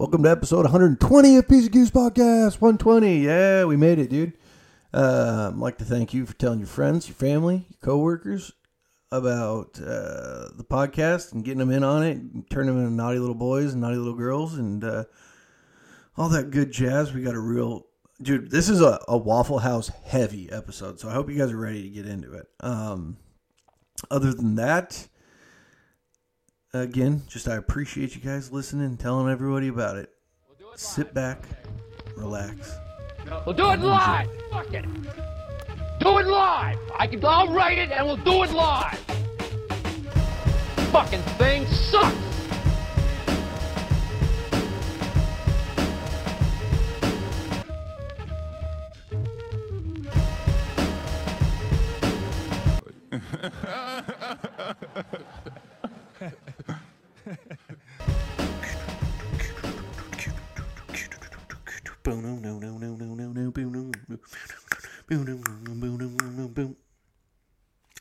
Welcome to episode 120 of Piece of Goose Podcast. 120. Yeah, we made it, dude. Uh, I'd like to thank you for telling your friends, your family, your coworkers about uh, the podcast and getting them in on it, and turning them into naughty little boys and naughty little girls, and uh, all that good jazz. We got a real dude. This is a, a Waffle House heavy episode, so I hope you guys are ready to get into it. Um, other than that, again, just I appreciate you guys listening telling everybody about it. Sit back, relax. We'll do it live. Fuck it. Do it live. I can. I'll write it and we'll do it live. Fucking thing sucks.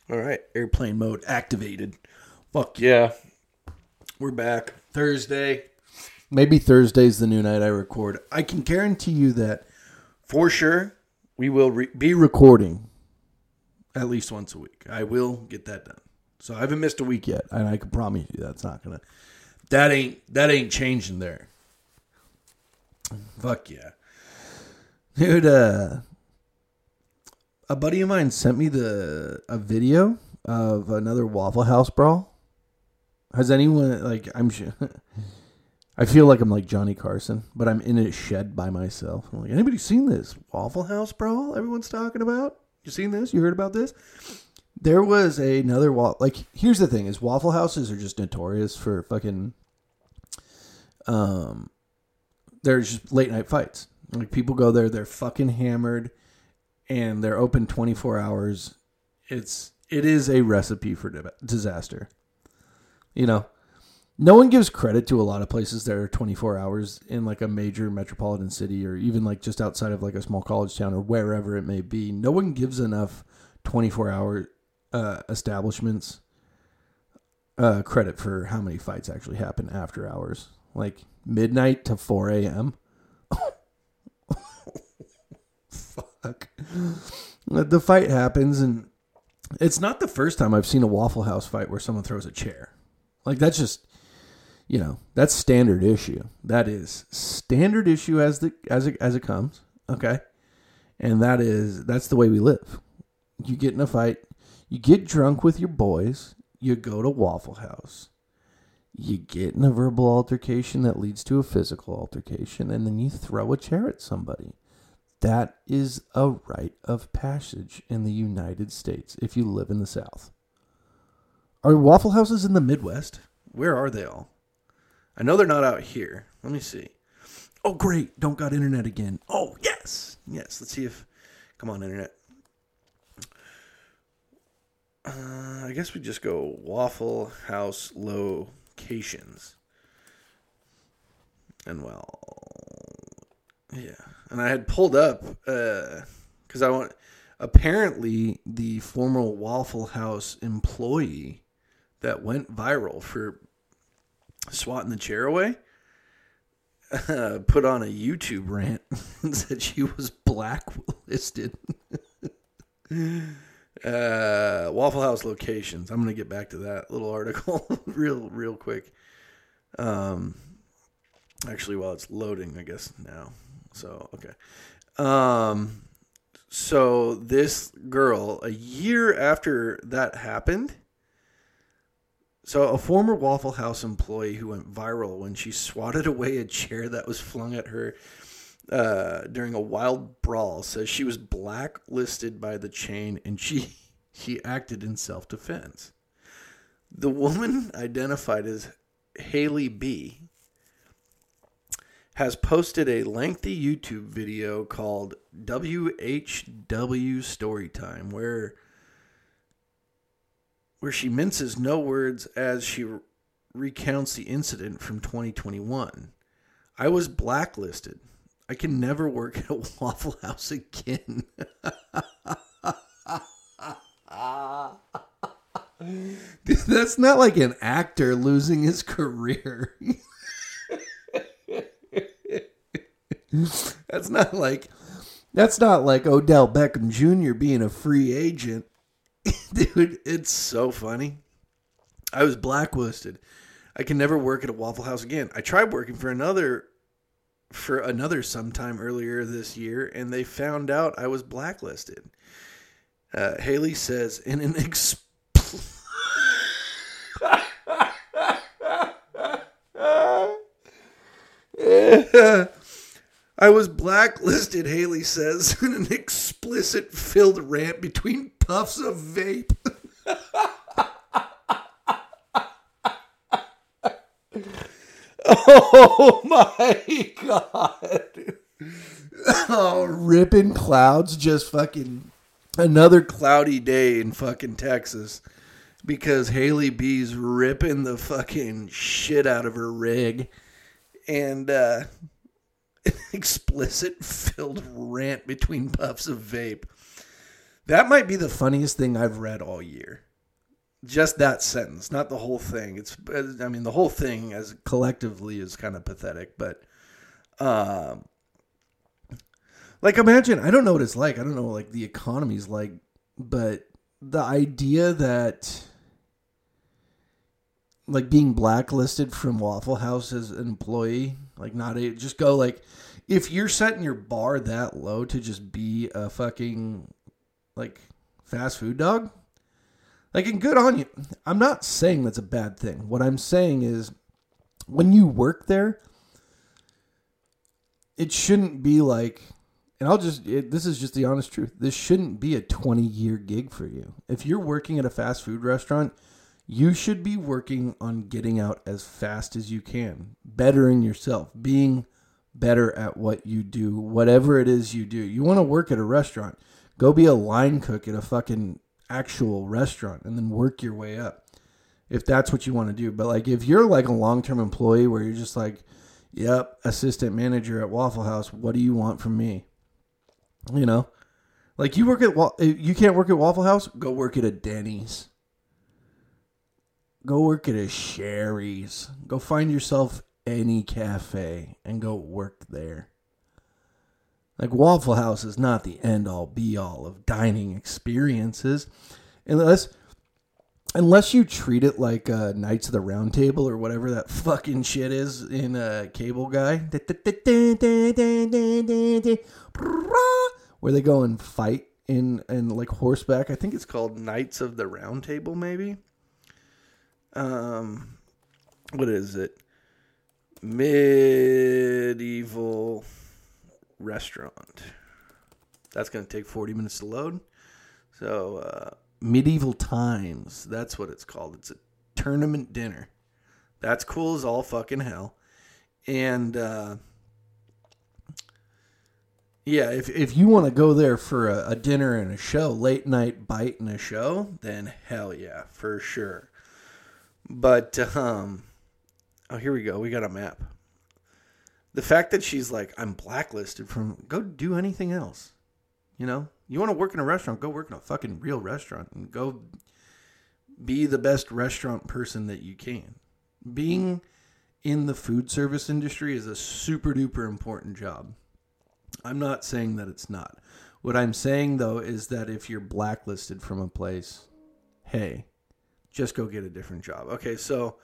All right, airplane mode activated. Fuck yeah. We're back. Thursday. Maybe Thursday's the new night I record. I can guarantee you that for sure we will re- be recording at least once a week. I will get that done. So I haven't missed a week yet, and I can promise you that's not gonna. That ain't that ain't changing there. Fuck yeah, dude. Uh, a buddy of mine sent me the a video of another Waffle House brawl. Has anyone like I'm sure I feel like I'm like Johnny Carson, but I'm in a shed by myself. I'm like, anybody seen this Waffle House brawl everyone's talking about? You seen this? You heard about this? There was another wall like here's the thing is Waffle Houses are just notorious for fucking um there's just late night fights. Like people go there, they're fucking hammered and they're open 24 hours. It's it is a recipe for disaster. You know, no one gives credit to a lot of places that are 24 hours in like a major metropolitan city or even like just outside of like a small college town or wherever it may be. No one gives enough 24 hour uh, establishments uh, credit for how many fights actually happen after hours, like midnight to 4 a.m. Fuck. The fight happens, and it's not the first time I've seen a Waffle House fight where someone throws a chair. Like that's just, you know, that's standard issue. That is standard issue as the as it as it comes. Okay, and that is that's the way we live. You get in a fight, you get drunk with your boys, you go to Waffle House, you get in a verbal altercation that leads to a physical altercation, and then you throw a chair at somebody. That is a rite of passage in the United States if you live in the South. Are Waffle Houses in the Midwest? Where are they all? I know they're not out here. Let me see. Oh, great. Don't got internet again. Oh, yes. Yes. Let's see if. Come on, internet. Uh, I guess we just go Waffle House locations. And well, yeah. And I had pulled up because I want. Apparently, the former Waffle House employee that went viral for swatting the chair away uh, put on a YouTube rant and said she was blacklisted. uh, Waffle House locations. I'm going to get back to that little article real, real quick. Um, actually, while it's loading, I guess now. So okay. Um, so this girl, a year after that happened, so a former Waffle House employee who went viral when she swatted away a chair that was flung at her uh, during a wild brawl says she was blacklisted by the chain and she she acted in self defense. The woman identified as Haley B has posted a lengthy YouTube video called WHW Storytime where where she minces no words as she re- recounts the incident from 2021. I was blacklisted. I can never work at a Waffle House again. Dude, that's not like an actor losing his career. That's not like that's not like Odell Beckham Jr. being a free agent. Dude, it's so funny. I was blacklisted. I can never work at a Waffle House again. I tried working for another for another sometime earlier this year and they found out I was blacklisted. Uh, Haley says in an expl- I was blacklisted, Haley says, in an explicit filled rant between puffs of vape. oh my god. Oh, ripping clouds, just fucking another cloudy day in fucking Texas because Haley B's ripping the fucking shit out of her rig and uh explicit filled rant between puffs of vape. That might be the funniest thing I've read all year. Just that sentence, not the whole thing. It's I mean the whole thing as collectively is kind of pathetic, but um like imagine, I don't know what it's like. I don't know like the economy's like, but the idea that like being blacklisted from Waffle House as an employee, like not a just go like if you're setting your bar that low to just be a fucking like fast food dog, like and good on you. I'm not saying that's a bad thing. What I'm saying is when you work there, it shouldn't be like and I'll just it, this is just the honest truth. This shouldn't be a 20 year gig for you. If you're working at a fast food restaurant, you should be working on getting out as fast as you can, bettering yourself, being better at what you do, whatever it is you do. You want to work at a restaurant, go be a line cook at a fucking actual restaurant and then work your way up. If that's what you want to do. But like if you're like a long-term employee where you're just like, "Yep, assistant manager at Waffle House, what do you want from me?" You know? Like you work at you can't work at Waffle House, go work at a Denny's. Go work at a Shari's. Go find yourself any cafe and go work there. Like Waffle House is not the end all be all of dining experiences, unless unless you treat it like uh, Knights of the Round Table or whatever that fucking shit is in uh, Cable Guy, where they go and fight in and like horseback. I think it's called Knights of the Round Table, maybe. Um, what is it? medieval restaurant. That's going to take 40 minutes to load. So, uh, medieval times. That's what it's called. It's a tournament dinner. That's cool as all fucking hell. And, uh, yeah, if, if you want to go there for a, a dinner and a show, late night bite and a show, then hell yeah, for sure. But, um, Oh, here we go. We got a map. The fact that she's like, I'm blacklisted from go do anything else. You know? You want to work in a restaurant, go work in a fucking real restaurant and go be the best restaurant person that you can. Being in the food service industry is a super duper important job. I'm not saying that it's not. What I'm saying though is that if you're blacklisted from a place, hey, just go get a different job. Okay, so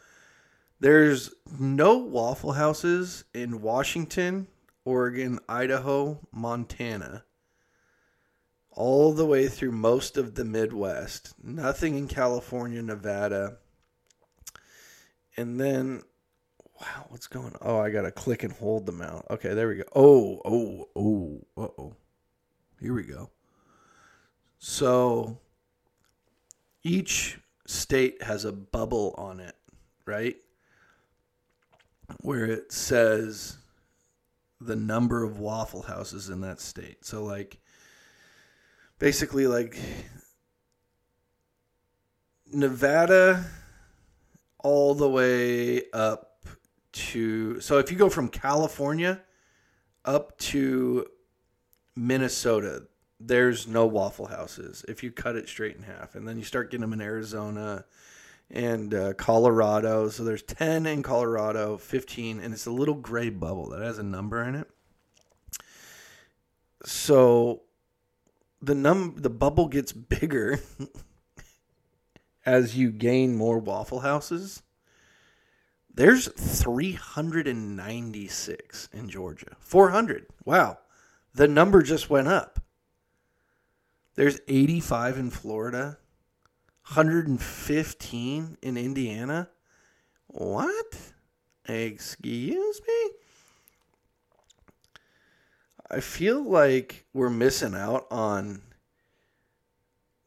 there's no Waffle Houses in Washington, Oregon, Idaho, Montana, all the way through most of the Midwest. Nothing in California, Nevada. And then, wow, what's going on? Oh, I got to click and hold them out. Okay, there we go. Oh, oh, oh, uh oh. Here we go. So each state has a bubble on it, right? where it says the number of waffle houses in that state. So like basically like Nevada all the way up to so if you go from California up to Minnesota, there's no waffle houses if you cut it straight in half. And then you start getting them in Arizona and uh, Colorado. So there's 10 in Colorado, 15, and it's a little gray bubble that has a number in it. So the num the bubble gets bigger as you gain more Waffle Houses. There's 396 in Georgia. 400. Wow. The number just went up. There's 85 in Florida. 115 in Indiana. What? Excuse me? I feel like we're missing out on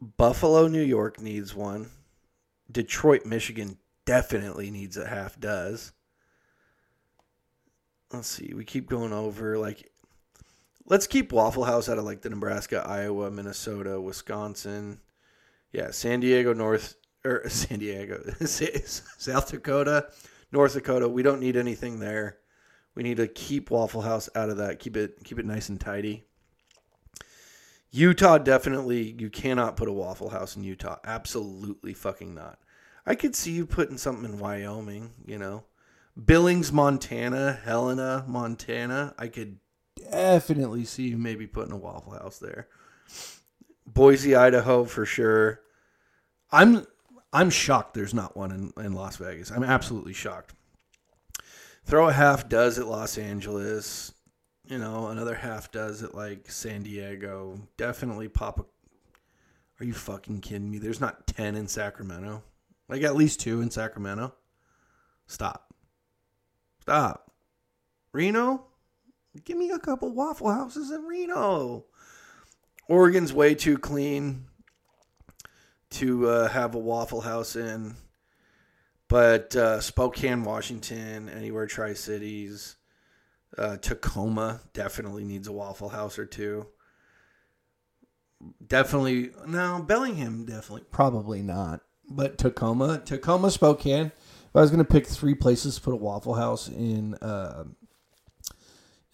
Buffalo, New York needs one. Detroit, Michigan definitely needs a half does. Let's see. We keep going over like let's keep Waffle House out of like the Nebraska, Iowa, Minnesota, Wisconsin. Yeah, San Diego, North or San Diego, South Dakota, North Dakota. We don't need anything there. We need to keep Waffle House out of that. Keep it keep it nice and tidy. Utah definitely you cannot put a Waffle House in Utah. Absolutely fucking not. I could see you putting something in Wyoming, you know. Billings, Montana, Helena, Montana. I could definitely see maybe putting a Waffle House there. Boise, Idaho for sure. I'm I'm shocked there's not one in, in Las Vegas. I'm absolutely shocked. Throw a half does at Los Angeles. You know, another half does at like San Diego. Definitely pop a Are you fucking kidding me? There's not 10 in Sacramento. Like at least two in Sacramento. Stop. Stop. Reno? Give me a couple Waffle Houses in Reno. Oregon's way too clean to uh, have a Waffle House in. But uh, Spokane, Washington, anywhere Tri Cities, uh, Tacoma definitely needs a Waffle House or two. Definitely, no, Bellingham definitely, probably not but Tacoma, Tacoma, Spokane. If I was going to pick three places to put a Waffle House in uh,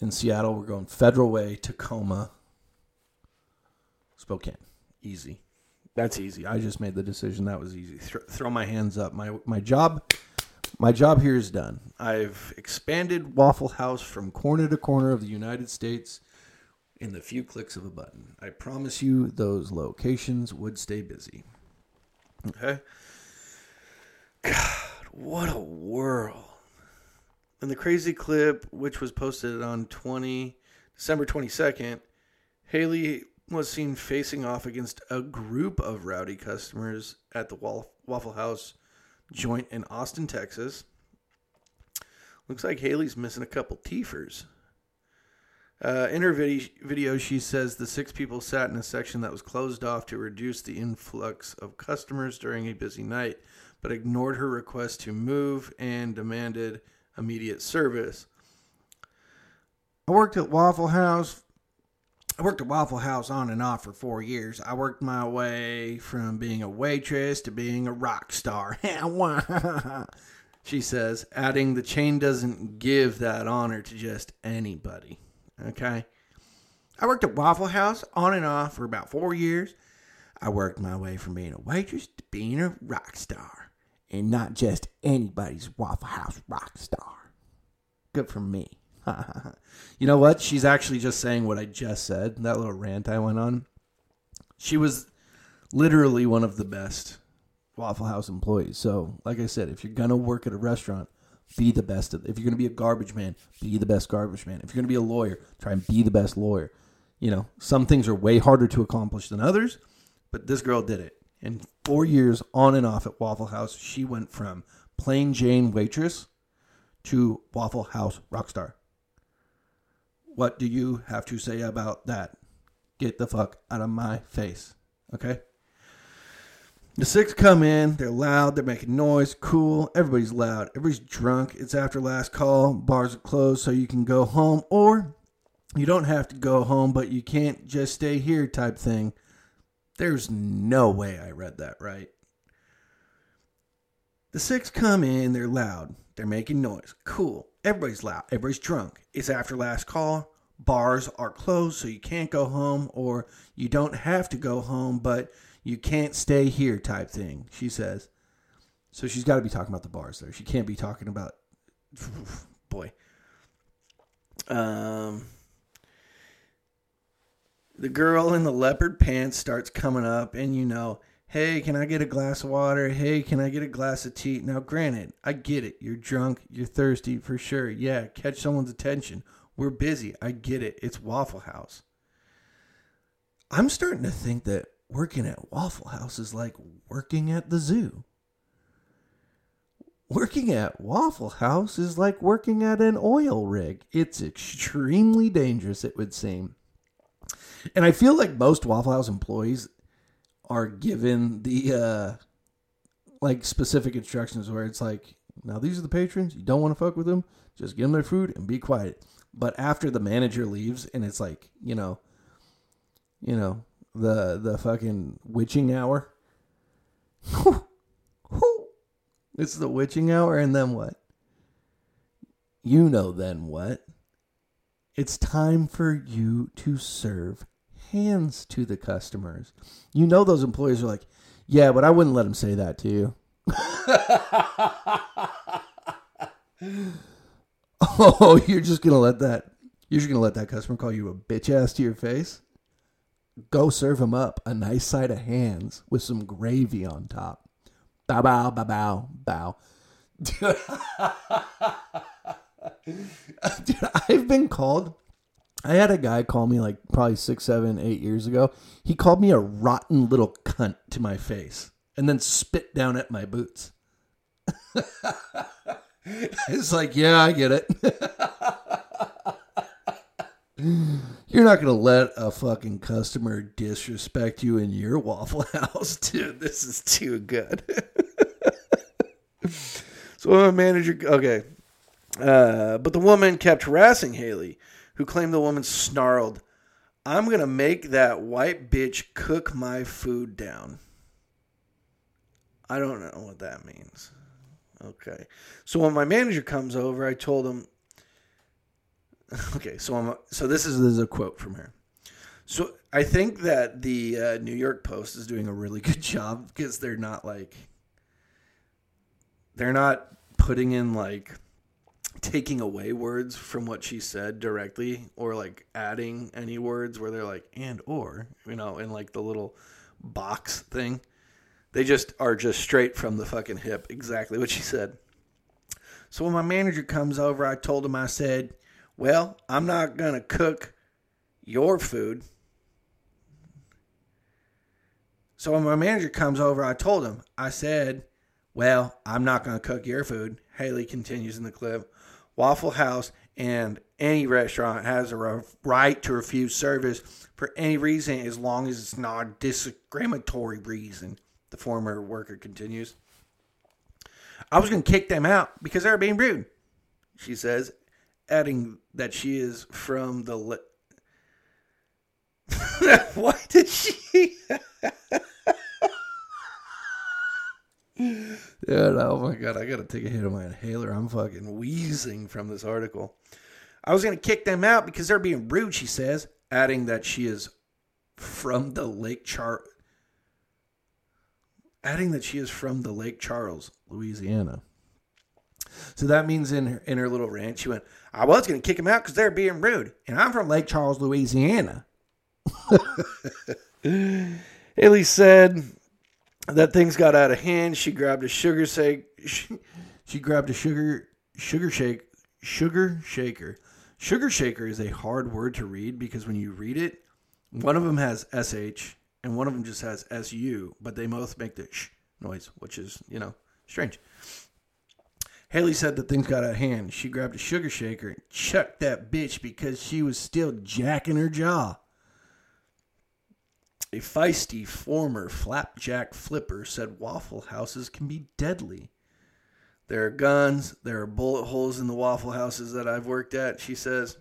in Seattle, we're going Federal Way, Tacoma, Spokane. Easy. That's easy. I just made the decision. That was easy. Th- throw my hands up. My my job my job here is done. I've expanded Waffle House from corner to corner of the United States in the few clicks of a button. I promise you those locations would stay busy. Okay. God, what a world. And the crazy clip, which was posted on 20 December 22nd, Haley was seen facing off against a group of rowdy customers at the Waffle House joint in Austin, Texas. Looks like Haley's missing a couple teefers. Uh, in her video, video, she says the six people sat in a section that was closed off to reduce the influx of customers during a busy night, but ignored her request to move and demanded immediate service. I worked at Waffle House. I worked at Waffle House on and off for four years. I worked my way from being a waitress to being a rock star. she says, adding the chain doesn't give that honor to just anybody. Okay. I worked at Waffle House on and off for about four years. I worked my way from being a waitress to being a rock star. And not just anybody's Waffle House rock star. Good for me. you know what? She's actually just saying what I just said. That little rant I went on. She was literally one of the best Waffle House employees. So, like I said, if you're going to work at a restaurant, be the best. Of, if you're going to be a garbage man, be the best garbage man. If you're going to be a lawyer, try and be the best lawyer. You know, some things are way harder to accomplish than others, but this girl did it. In four years on and off at Waffle House, she went from plain Jane waitress to Waffle House rock star. What do you have to say about that? Get the fuck out of my face. Okay? The six come in, they're loud, they're making noise, cool, everybody's loud, everybody's drunk, it's after last call, bars are closed so you can go home, or you don't have to go home, but you can't just stay here type thing. There's no way I read that right. The six come in, they're loud, they're making noise, cool, everybody's loud, everybody's drunk, it's after last call, bars are closed so you can't go home, or you don't have to go home, but you can't stay here type thing, she says. So she's got to be talking about the bars there. She can't be talking about boy. Um the girl in the leopard pants starts coming up, and you know, hey, can I get a glass of water? Hey, can I get a glass of tea? Now, granted, I get it. You're drunk, you're thirsty for sure. Yeah, catch someone's attention. We're busy. I get it. It's Waffle House. I'm starting to think that working at Waffle House is like working at the zoo. Working at Waffle House is like working at an oil rig. It's extremely dangerous, it would seem. And I feel like most Waffle House employees are given the uh like specific instructions where it's like, now these are the patrons, you don't want to fuck with them, just give them their food and be quiet. But after the manager leaves and it's like, you know, you know, the the fucking witching hour. it's the witching hour and then what? You know then what? It's time for you to serve hands to the customers. You know those employees are like, "Yeah, but I wouldn't let them say that to you." oh, you're just going to let that you're just going to let that customer call you a bitch ass to your face? go serve him up a nice side of hands with some gravy on top. Bow, bow, bow, bow, bow. Dude, I've been called. I had a guy call me like probably six, seven, eight years ago. He called me a rotten little cunt to my face and then spit down at my boots. it's like, yeah, I get it. You're not going to let a fucking customer disrespect you in your Waffle House, dude. This is too good. so, a manager, okay. Uh, but the woman kept harassing Haley, who claimed the woman snarled, I'm going to make that white bitch cook my food down. I don't know what that means. Okay. So when my manager comes over, I told him Okay, so I'm so this is, this is a quote from her. So I think that the uh, New York Post is doing a really good job because they're not like they're not putting in like taking away words from what she said directly or like adding any words where they're like and or you know in like the little box thing. They just are just straight from the fucking hip exactly what she said. So when my manager comes over, I told him I said well, I'm not going to cook your food. So when my manager comes over, I told him, I said, Well, I'm not going to cook your food. Haley continues in the clip. Waffle House and any restaurant has a right to refuse service for any reason as long as it's not a discriminatory reason, the former worker continues. I was going to kick them out because they were being rude, she says, adding that she is from the. Le- Why did she? Yeah, oh my god, I gotta take a hit of my inhaler. I'm fucking wheezing from this article. I was gonna kick them out because they're being rude, she says, adding that she is from the Lake Char adding that she is from the Lake Charles, Louisiana. So that means in her, in her little rant, she went, I was to kick them out because they're being rude. And I'm from Lake Charles, Louisiana. Haley said that things got out of hand. She grabbed a sugar shake. She, she grabbed a sugar sugar shake sugar shaker. Sugar shaker is a hard word to read because when you read it, one of them has sh and one of them just has su, but they both make the sh noise, which is you know strange. Haley said that things got out of hand. She grabbed a sugar shaker and chucked that bitch because she was still jacking her jaw. A feisty former flapjack flipper said Waffle Houses can be deadly. There are guns, there are bullet holes in the Waffle Houses that I've worked at, she says.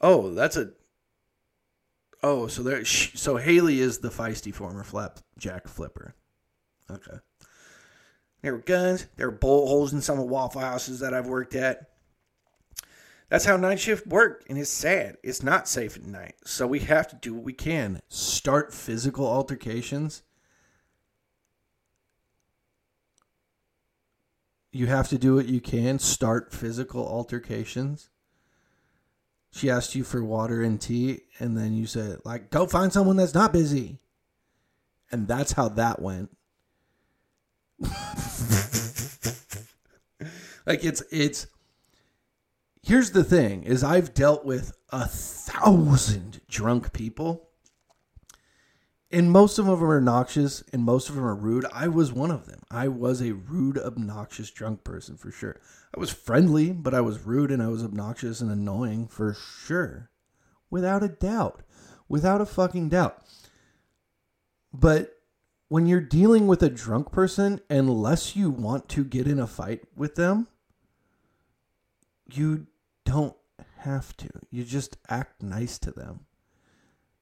Oh, that's a. Oh, so there. So Haley is the feisty former flapjack flipper. Okay. There were guns. There were bullet holes in some of the Waffle Houses that I've worked at. That's how night shift worked, and it's sad. It's not safe at night. So we have to do what we can. Start physical altercations. You have to do what you can. Start physical altercations. she asked you for water and tea, and then you said, like, go find someone that's not busy. And that's how that went. like it's it's here's the thing is I've dealt with a thousand drunk people. And most of them are obnoxious and most of them are rude. I was one of them. I was a rude, obnoxious drunk person for sure. I was friendly, but I was rude and I was obnoxious and annoying for sure. Without a doubt. Without a fucking doubt. But when you're dealing with a drunk person, unless you want to get in a fight with them, you don't have to. You just act nice to them.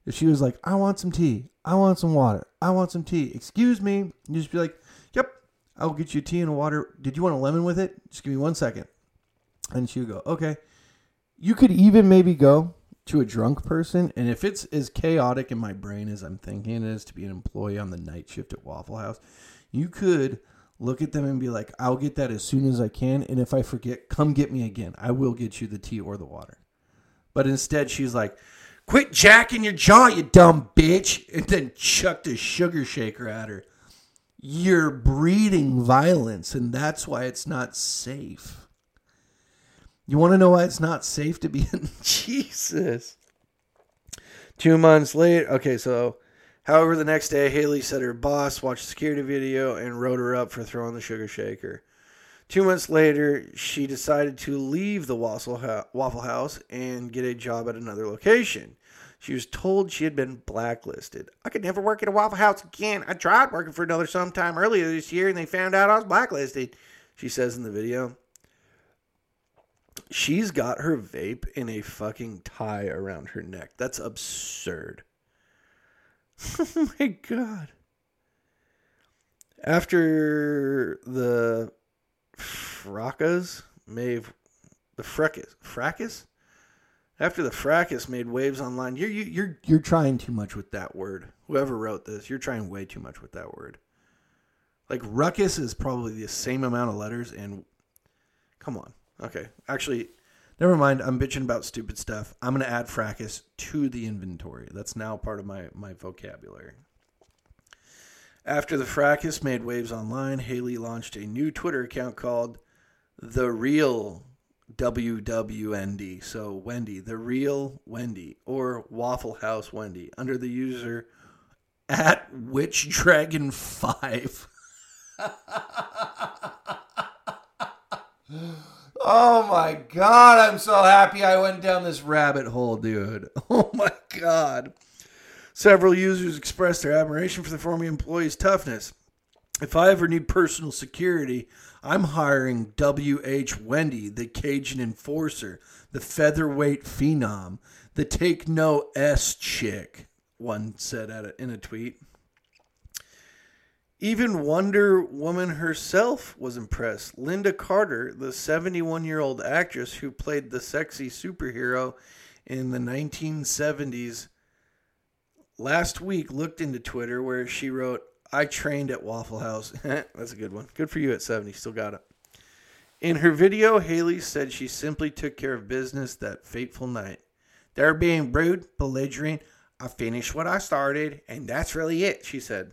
If she was like, I want some tea, I want some water, I want some tea, excuse me, you just be like, Yep, I'll get you tea and water. Did you want a lemon with it? Just give me one second. And she would go, Okay. You could even maybe go to a drunk person, and if it's as chaotic in my brain as I'm thinking it is to be an employee on the night shift at Waffle House, you could look at them and be like, I'll get that as soon as I can. And if I forget, come get me again. I will get you the tea or the water. But instead, she's like, Quit jacking your jaw, you dumb bitch. And then chucked a sugar shaker at her. You're breeding violence, and that's why it's not safe. You want to know why it's not safe to be in Jesus? Two months later, okay, so however, the next day, Haley said her boss watched security video and wrote her up for throwing the sugar shaker. Two months later, she decided to leave the Waffle House and get a job at another location. She was told she had been blacklisted. I could never work at a Waffle House again. I tried working for another sometime earlier this year and they found out I was blacklisted, she says in the video. She's got her vape in a fucking tie around her neck. That's absurd. oh my god. After the fracas made the fracas fracas? After the fracas made waves online you're you, you're you're trying too much with that word. Whoever wrote this you're trying way too much with that word. Like ruckus is probably the same amount of letters and come on. Okay actually never mind i'm bitching about stupid stuff i'm going to add fracas to the inventory that's now part of my my vocabulary after the fracas made waves online, Haley launched a new Twitter account called The Real WWND. So Wendy, The Real Wendy, or Waffle House Wendy, under the user at Witch Dragon 5. oh my god, I'm so happy I went down this rabbit hole, dude. Oh my god. Several users expressed their admiration for the former employee's toughness. If I ever need personal security, I'm hiring W.H. Wendy, the Cajun enforcer, the featherweight phenom, the take no S chick, one said in a tweet. Even Wonder Woman herself was impressed. Lynda Carter, the 71 year old actress who played the sexy superhero in the 1970s last week looked into Twitter where she wrote, I trained at Waffle House. That's a good one. Good for you at 70. Still got it. In her video, Haley said she simply took care of business that fateful night. They're being rude, belligerent. I finished what I started, and that's really it, she said.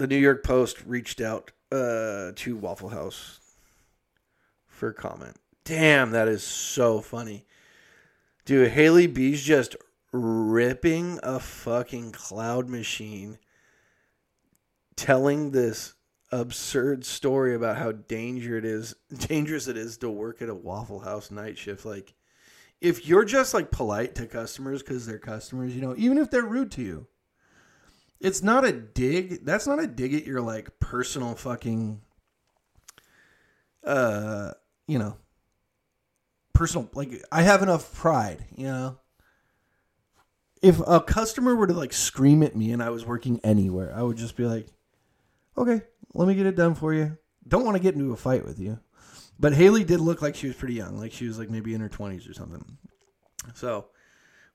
The New York Post reached out uh, to Waffle House for comment. Damn, that is so funny. Dude, Haley B's just ripping a fucking cloud machine telling this absurd story about how danger it is dangerous it is to work at a waffle house night shift like if you're just like polite to customers because they're customers you know even if they're rude to you it's not a dig that's not a dig at your like personal fucking uh you know personal like I have enough pride, you know. If a customer were to like scream at me and I was working anywhere, I would just be like, "Okay, let me get it done for you." Don't want to get into a fight with you. But Haley did look like she was pretty young, like she was like maybe in her 20s or something. So,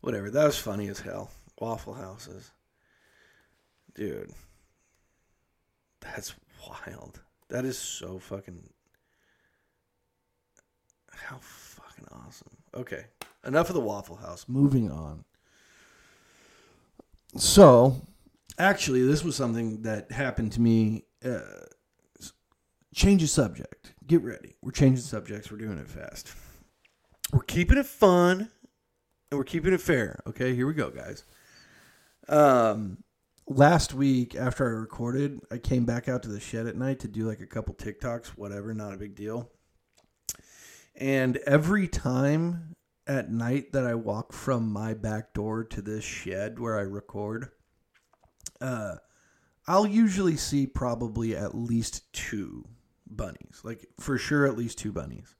whatever. That was funny as hell. Waffle houses. Dude. That's wild. That is so fucking How fucking awesome. Okay. Enough of the Waffle House. Moving on. So, actually, this was something that happened to me. Uh, change the subject. Get ready. We're changing subjects. We're doing it fast. We're keeping it fun and we're keeping it fair. Okay, here we go, guys. Um, last week after I recorded, I came back out to the shed at night to do like a couple TikToks, whatever, not a big deal. And every time at night that I walk from my back door to this shed where I record, uh, I'll usually see probably at least two bunnies, like for sure at least two bunnies.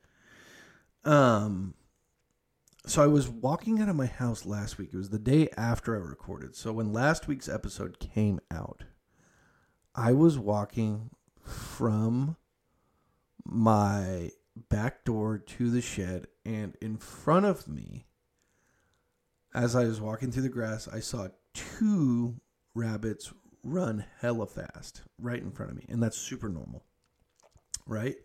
Um, so I was walking out of my house last week. It was the day after I recorded. So when last week's episode came out, I was walking from my back door to the shed, and in front of me, as I was walking through the grass, I saw two rabbits run hella fast right in front of me, and that's super normal, right?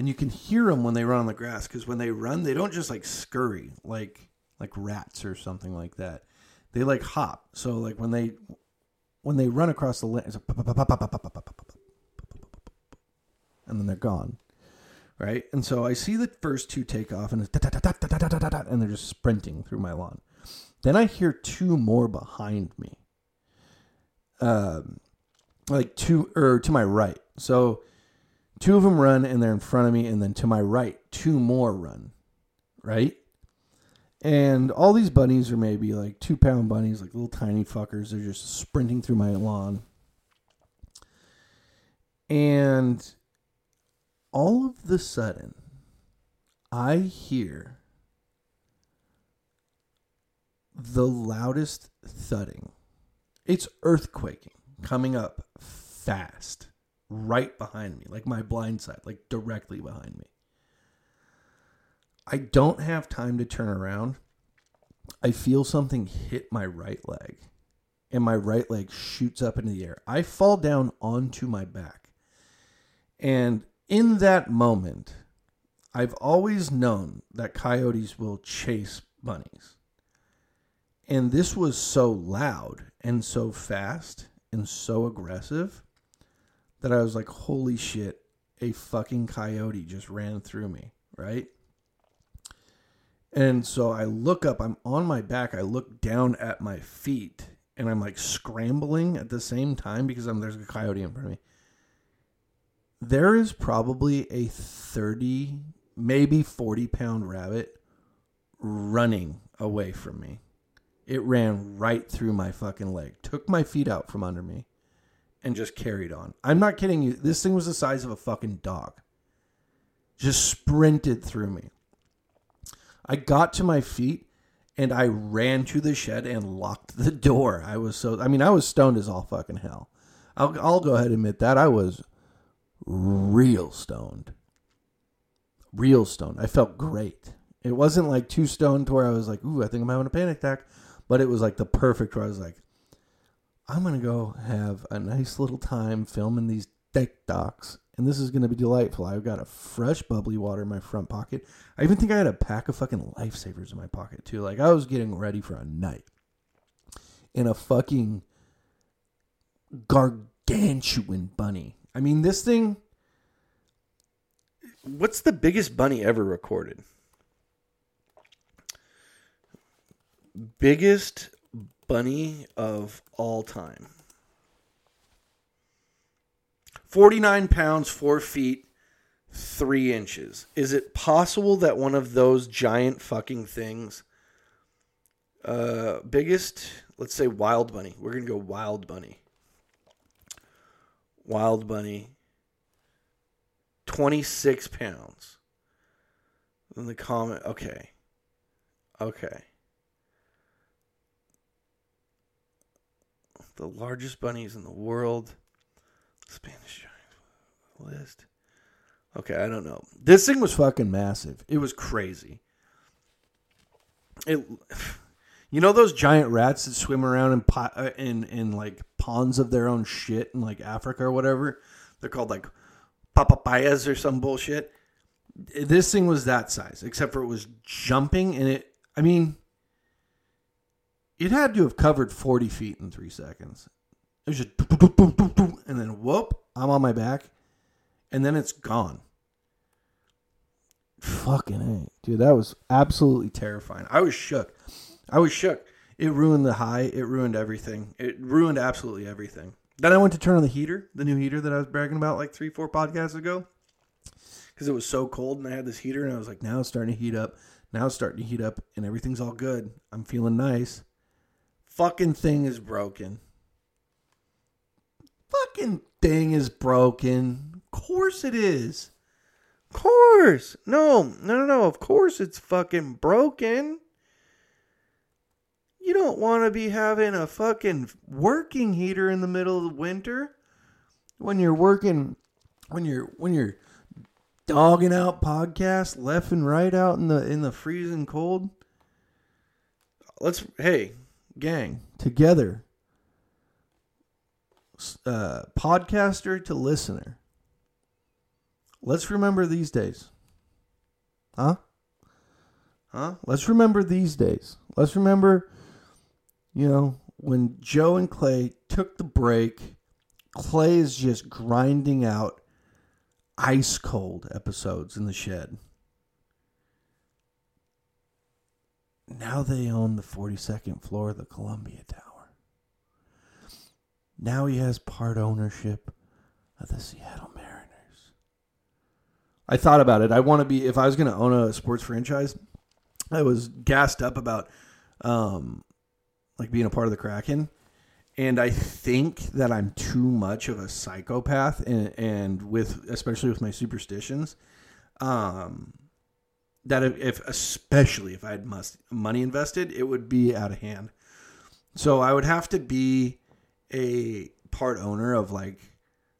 And you can hear them when they run on the grass because when they run, they don't just like scurry like like rats or something like that. They like hop. So like when they when they run across the land, and then they're gone right? And so I see the first two take off, and and they're just sprinting through my lawn. Then I hear two more behind me, um, like two or to my right. So two of them run, and they're in front of me, and then to my right, two more run, right? And all these bunnies are maybe like two pound bunnies, like little tiny fuckers. They're just sprinting through my lawn. And all of the sudden, I hear the loudest thudding. It's earthquaking coming up fast, right behind me, like my blind side, like directly behind me. I don't have time to turn around. I feel something hit my right leg, and my right leg shoots up into the air. I fall down onto my back. And in that moment, I've always known that coyotes will chase bunnies. And this was so loud and so fast and so aggressive that I was like, holy shit, a fucking coyote just ran through me, right? And so I look up, I'm on my back, I look down at my feet, and I'm like scrambling at the same time because I'm there's a coyote in front of me there is probably a 30, maybe 40 pound rabbit running away from me. It ran right through my fucking leg, took my feet out from under me, and just carried on. I'm not kidding you. This thing was the size of a fucking dog. Just sprinted through me. I got to my feet and I ran to the shed and locked the door. I was so, I mean, I was stoned as all fucking hell. I'll, I'll go ahead and admit that. I was real stoned. Real stoned. I felt great. It wasn't like too stoned to where I was like, ooh, I think I'm having a panic attack. But it was like the perfect where I was like, I'm going to go have a nice little time filming these deck docs, And this is going to be delightful. I've got a fresh bubbly water in my front pocket. I even think I had a pack of fucking lifesavers in my pocket too. Like I was getting ready for a night. In a fucking gargantuan bunny I mean, this thing. What's the biggest bunny ever recorded? Biggest bunny of all time. 49 pounds, 4 feet, 3 inches. Is it possible that one of those giant fucking things, uh, biggest, let's say wild bunny, we're going to go wild bunny. Wild Bunny, 26 pounds. In the comment, okay. Okay. The largest bunnies in the world. Spanish giant list. Okay, I don't know. This thing was fucking massive. It was crazy. It you know those giant rats that swim around in pot, uh, in in like ponds of their own shit in like Africa or whatever? They're called like papayas or some bullshit. this thing was that size, except for it was jumping and it. I mean, it had to have covered forty feet in three seconds. It was just and then whoop, I'm on my back, and then it's gone. Fucking dude, that was absolutely terrifying. I was shook. I was shook. It ruined the high. It ruined everything. It ruined absolutely everything. Then I went to turn on the heater, the new heater that I was bragging about like three, four podcasts ago, because it was so cold, and I had this heater, and I was like, now it's starting to heat up. Now it's starting to heat up, and everything's all good. I'm feeling nice. Fucking thing is broken. Fucking thing is broken. Of course it is. Of course. No, no, no, no. Of course it's fucking broken. You don't want to be having a fucking working heater in the middle of the winter when you're working when you're when you're dogging out podcasts left and right out in the in the freezing cold. Let's hey, gang, together. Uh, podcaster to listener. Let's remember these days. Huh? Huh? Let's remember these days. Let's remember, you know, when Joe and Clay took the break, Clay is just grinding out ice cold episodes in the shed. Now they own the 42nd floor of the Columbia Tower. Now he has part ownership of the Seattle Mariners. I thought about it. I want to be if I was going to own a sports franchise, I was gassed up about um like being a part of the Kraken. And I think that I'm too much of a psychopath and, and with especially with my superstitions. Um that if, especially if I had must, money invested, it would be out of hand. So I would have to be a part owner of like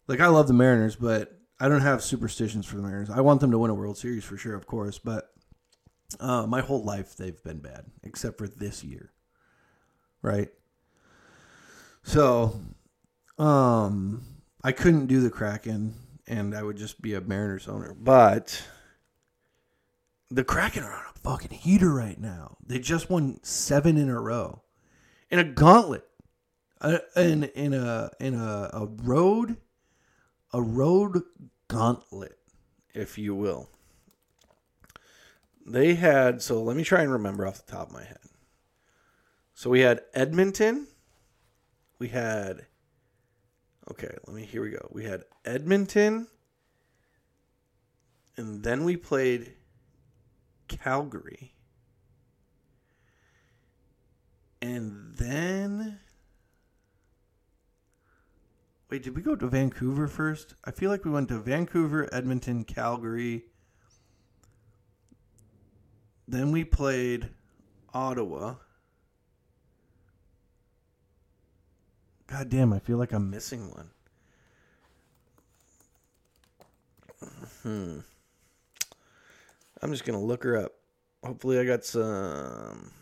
like I love the Mariners, but I don't have superstitions for the Mariners. I want them to win a World Series for sure, of course, but uh, my whole life they've been bad, except for this year, right? So, um, I couldn't do the Kraken, and I would just be a Mariners owner. But the Kraken are on a fucking heater right now. They just won seven in a row in a gauntlet, in in a in a, a road a road gauntlet, if you will. They had, so let me try and remember off the top of my head. So we had Edmonton. We had, okay, let me, here we go. We had Edmonton. And then we played Calgary. And then Wait, did we go to Vancouver first? I feel like we went to Vancouver, Edmonton, Calgary. Then we played Ottawa. God damn, I feel like I'm missing one. Hmm. I'm just to look her up. Hopefully, I got some.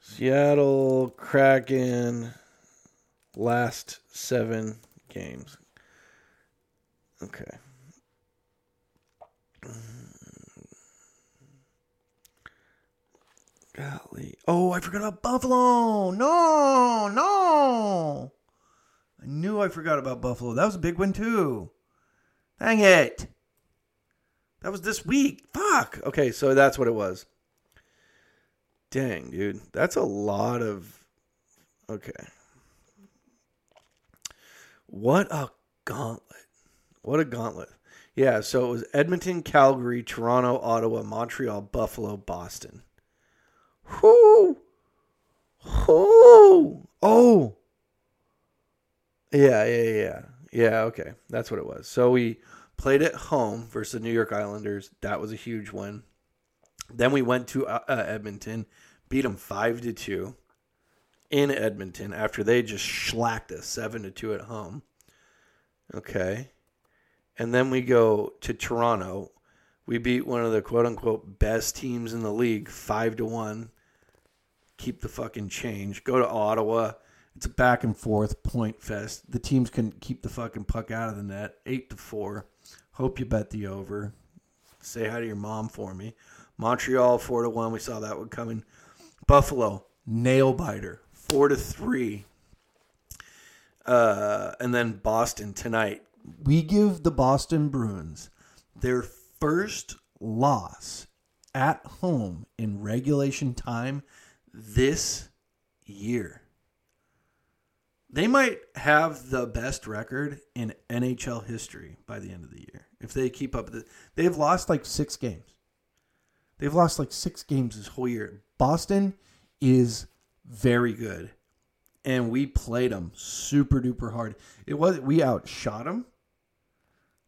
Seattle Kraken last seven games. Okay. Golly. Oh, I forgot about Buffalo. No, no. I knew I forgot about Buffalo. That was a big one, too. Dang it. That was this week. Fuck. Okay, so that's what it was. Dang, dude. That's a lot of. Okay. What a gauntlet. What a gauntlet. Yeah, so it was Edmonton, Calgary, Toronto, Ottawa, Montreal, Buffalo, Boston. Whoo! Whoo! Oh! Yeah, yeah, yeah. Yeah, okay. That's what it was. So we played at home versus the New York Islanders. That was a huge win. Then we went to uh, uh Edmonton, beat them 5 to 2 in Edmonton after they just schlacked us seven to two at home. Okay. And then we go to Toronto. We beat one of the quote unquote best teams in the league, five to one. Keep the fucking change. Go to Ottawa. It's a back and forth point fest. The teams can keep the fucking puck out of the net. Eight to four. Hope you bet the over. Say hi to your mom for me. Montreal four to one. We saw that one coming. Buffalo nail biter four to three. Uh, and then Boston tonight. We give the Boston Bruins their first loss at home in regulation time this year. They might have the best record in NHL history by the end of the year if they keep up. The, they've lost like six games. They've lost like six games this whole year. Boston is very good, and we played them super duper hard. It was we outshot them.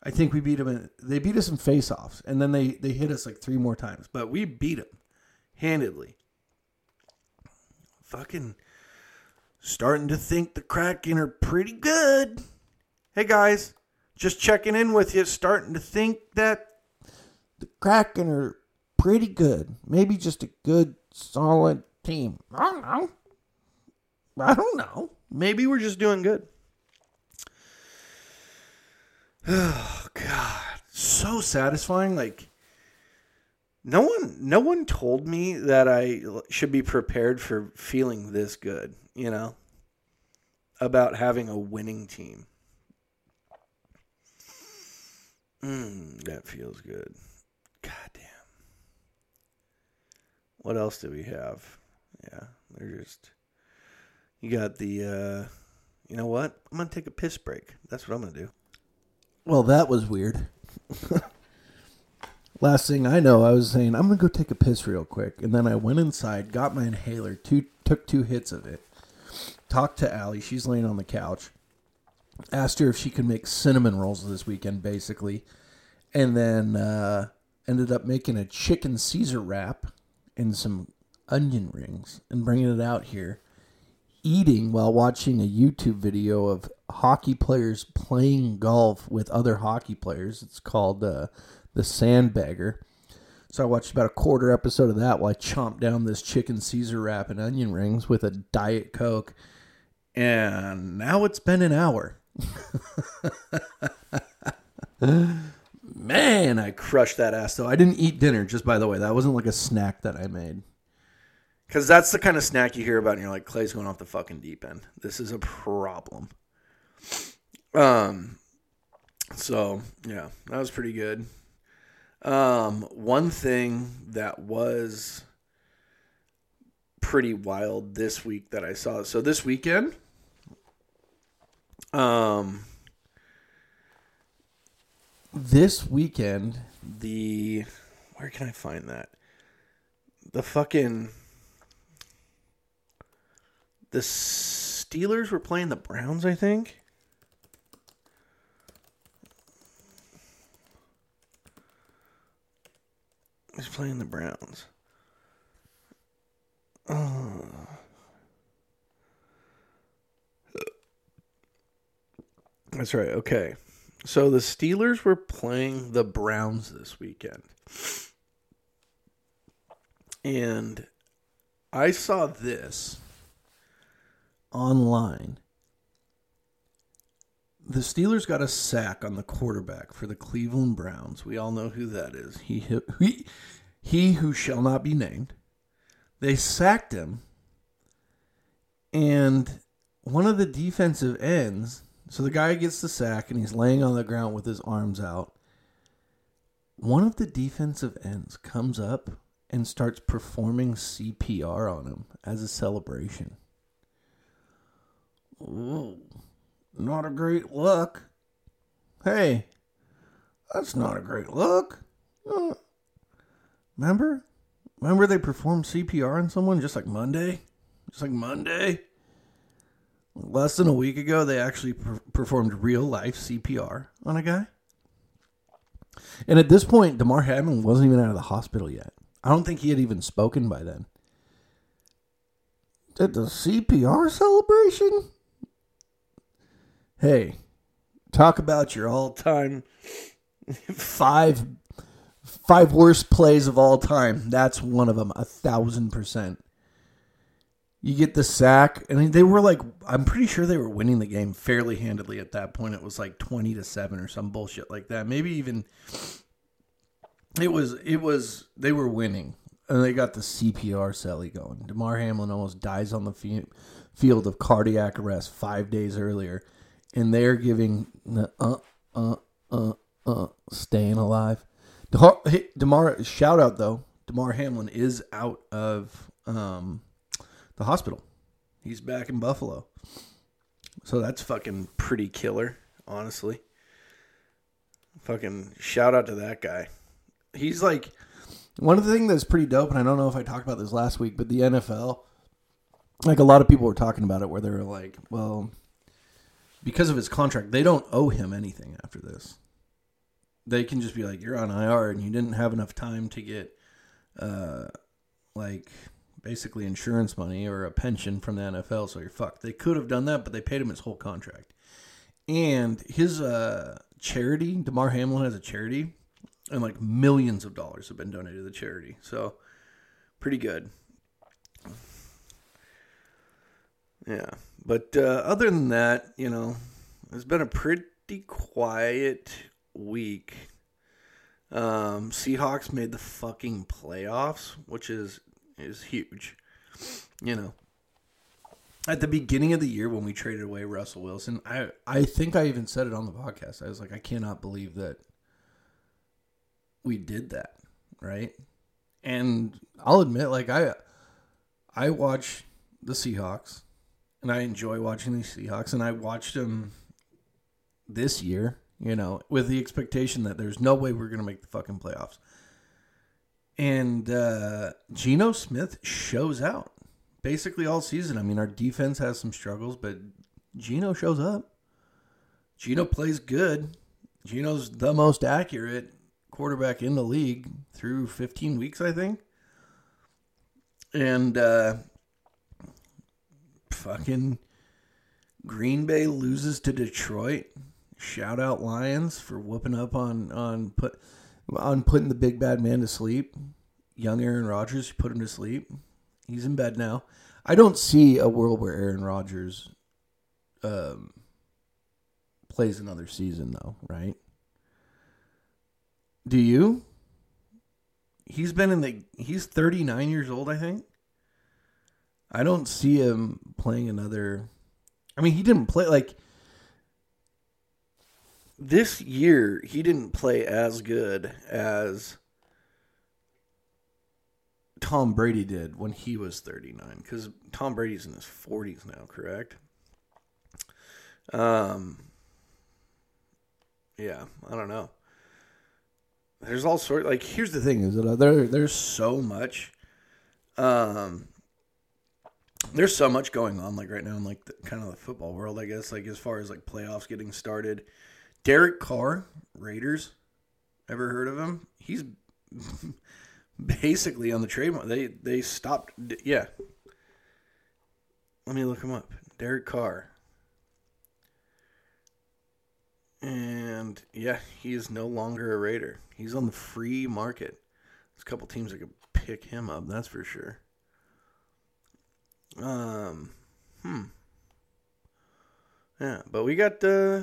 I think we beat them. In, they beat us in faceoffs, and then they they hit us like three more times, but we beat them handedly. Fucking starting to think the Kraken are pretty good. Hey guys, just checking in with you. Starting to think that the Kraken are pretty good. Maybe just a good, solid team. I don't know. I don't know. Maybe we're just doing good. Oh God, so satisfying. Like no one, no one told me that I should be prepared for feeling this good. You know, about having a winning team. Mm, that feels good. God damn. What else do we have? Yeah, they're just. You got the. uh You know what? I'm gonna take a piss break. That's what I'm gonna do. Well, that was weird. Last thing I know, I was saying I'm gonna go take a piss real quick, and then I went inside, got my inhaler, two took two hits of it, talked to Allie. She's laying on the couch. Asked her if she could make cinnamon rolls this weekend, basically, and then uh, ended up making a chicken Caesar wrap and some onion rings and bringing it out here. Eating while watching a YouTube video of hockey players playing golf with other hockey players. It's called uh, The Sandbagger. So I watched about a quarter episode of that while I chomped down this chicken Caesar wrap and onion rings with a Diet Coke. And now it's been an hour. Man, I crushed that ass though. I didn't eat dinner, just by the way. That wasn't like a snack that I made. Because that's the kind of snack you hear about, and you're like, Clay's going off the fucking deep end. This is a problem. Um, so yeah, that was pretty good. Um, one thing that was pretty wild this week that I saw. So this weekend, um, this weekend, the where can I find that? The fucking the Steelers were playing the Browns, I think. He's playing the Browns. Oh. That's right. Okay. So the Steelers were playing the Browns this weekend. And I saw this online. The Steelers got a sack on the quarterback for the Cleveland Browns. We all know who that is. He he, he who shall not be named. They sacked him. And one of the defensive ends so the guy gets the sack and he's laying on the ground with his arms out. One of the defensive ends comes up and starts performing CPR on him as a celebration. Ooh, not a great look. Hey, that's not a great look. Remember? Remember they performed CPR on someone just like Monday? Just like Monday? Less than a week ago, they actually per- performed real life CPR on a guy. And at this point, Damar Hamlin wasn't even out of the hospital yet. I don't think he had even spoken by then. Did the CPR celebration? Hey, talk about your all-time five five worst plays of all time. That's one of them, a thousand percent. You get the sack, and they were like, I'm pretty sure they were winning the game fairly handedly at that point. It was like 20 to 7 or some bullshit like that. Maybe even it was it was they were winning and they got the CPR celly going. Damar Hamlin almost dies on the f- field of cardiac arrest five days earlier, and they're giving the uh uh uh uh staying alive. Damar, hey, Damar shout out though. Damar Hamlin is out of um, the hospital. He's back in Buffalo, so that's fucking pretty killer, honestly. Fucking shout out to that guy. He's like one of the things that's pretty dope, and I don't know if I talked about this last week, but the NFL, like a lot of people were talking about it, where they were like, well, because of his contract, they don't owe him anything after this. They can just be like, you're on IR and you didn't have enough time to get, uh, like, basically insurance money or a pension from the NFL, so you're fucked. They could have done that, but they paid him his whole contract. And his uh, charity, Damar Hamlin has a charity and like millions of dollars have been donated to the charity. So pretty good. Yeah, but uh, other than that, you know, it's been a pretty quiet week. Um, Seahawks made the fucking playoffs, which is is huge. You know, at the beginning of the year when we traded away Russell Wilson, I I think I even said it on the podcast. I was like, I cannot believe that we did that, right? And I'll admit, like I, I watch the Seahawks, and I enjoy watching the Seahawks, and I watched them this year, you know, with the expectation that there's no way we're gonna make the fucking playoffs. And uh, Geno Smith shows out basically all season. I mean, our defense has some struggles, but Geno shows up. Geno plays good. Geno's the most accurate quarterback in the league through 15 weeks, I think. And uh, fucking Green Bay loses to Detroit. Shout out Lions for whooping up on on put on putting the big bad man to sleep. Young Aaron Rodgers put him to sleep. He's in bed now. I don't see a world where Aaron Rodgers um, plays another season, though, right? Do you? He's been in the. He's 39 years old, I think. I don't see him playing another. I mean, he didn't play like. This year, he didn't play as good as Tom Brady did when he was 39 because Tom Brady's in his 40s now, correct? Um, yeah, I don't know. There's all sorts. Like, here's the thing: is that uh, there there's so much, um, there's so much going on like right now in like the, kind of the football world. I guess like as far as like playoffs getting started. Derek Carr, Raiders. Ever heard of him? He's basically on the trade. They they stopped. Yeah. Let me look him up. Derek Carr. And yeah, he is no longer a Raider. He's on the free market. There's a couple teams that could pick him up, that's for sure. Um, hmm. Yeah, but we got uh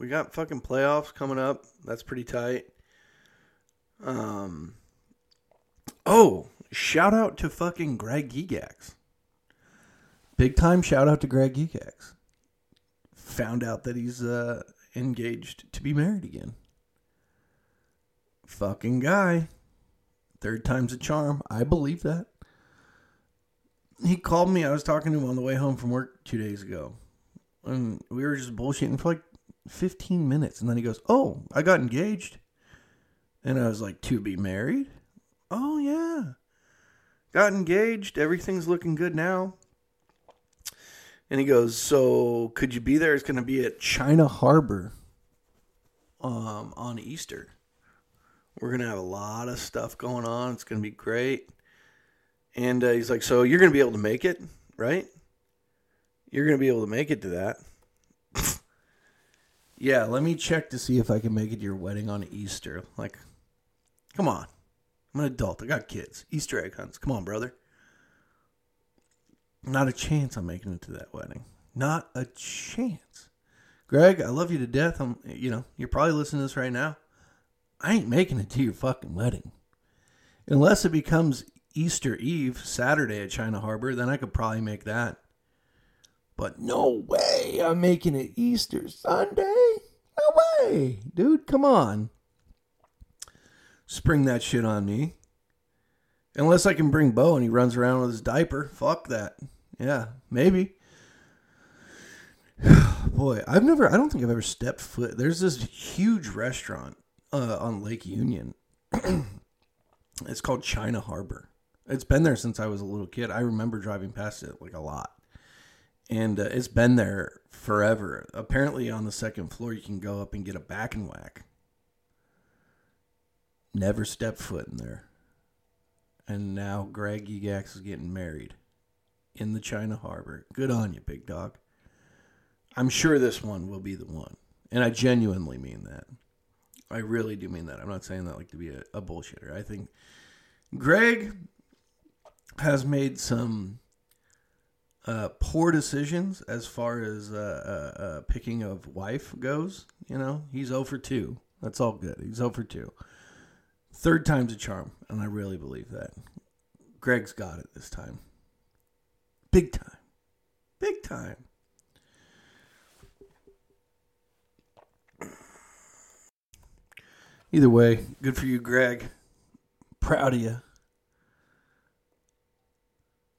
we got fucking playoffs coming up. That's pretty tight. Um Oh, shout out to fucking Greg Gigax. Big time shout out to Greg Gigax. Found out that he's uh engaged to be married again. Fucking guy. Third time's a charm. I believe that. He called me. I was talking to him on the way home from work two days ago. And we were just bullshitting for like 15 minutes. And then he goes, Oh, I got engaged. And I was like, To be married? Oh, yeah. Got engaged. Everything's looking good now. And he goes, "So could you be there? It's going to be at China Harbor um, on Easter. We're going to have a lot of stuff going on. It's going to be great." And uh, he's like, "So you're going to be able to make it, right? You're going to be able to make it to that." Yeah, let me check to see if I can make it to your wedding on Easter. Like, come on. I'm an adult. I got kids. Easter egg hunts. Come on, brother. Not a chance I'm making it to that wedding. Not a chance. Greg, I love you to death. I'm, you know, you're probably listening to this right now. I ain't making it to your fucking wedding. Unless it becomes Easter Eve, Saturday at China Harbor, then I could probably make that. But no way I'm making it Easter Sunday. Way. Dude, come on. Spring that shit on me. Unless I can bring Bo and he runs around with his diaper. Fuck that. Yeah, maybe. Boy, I've never, I don't think I've ever stepped foot. There's this huge restaurant uh, on Lake Union. it's called China Harbor. It's been there since I was a little kid. I remember driving past it like a lot. And uh, it's been there forever. Apparently, on the second floor, you can go up and get a back and whack. Never stepped foot in there. And now Greg Egax is getting married in the China Harbor. Good on you, big dog. I'm sure this one will be the one. And I genuinely mean that. I really do mean that. I'm not saying that like to be a, a bullshitter. I think Greg has made some uh, poor decisions as far as uh, uh, uh picking of wife goes. You know, he's 0 for 2. That's all good. He's 0 for 2. Third time's a charm, and I really believe that. Greg's got it this time. Big time. Big time. Either way, good for you, Greg. Proud of you.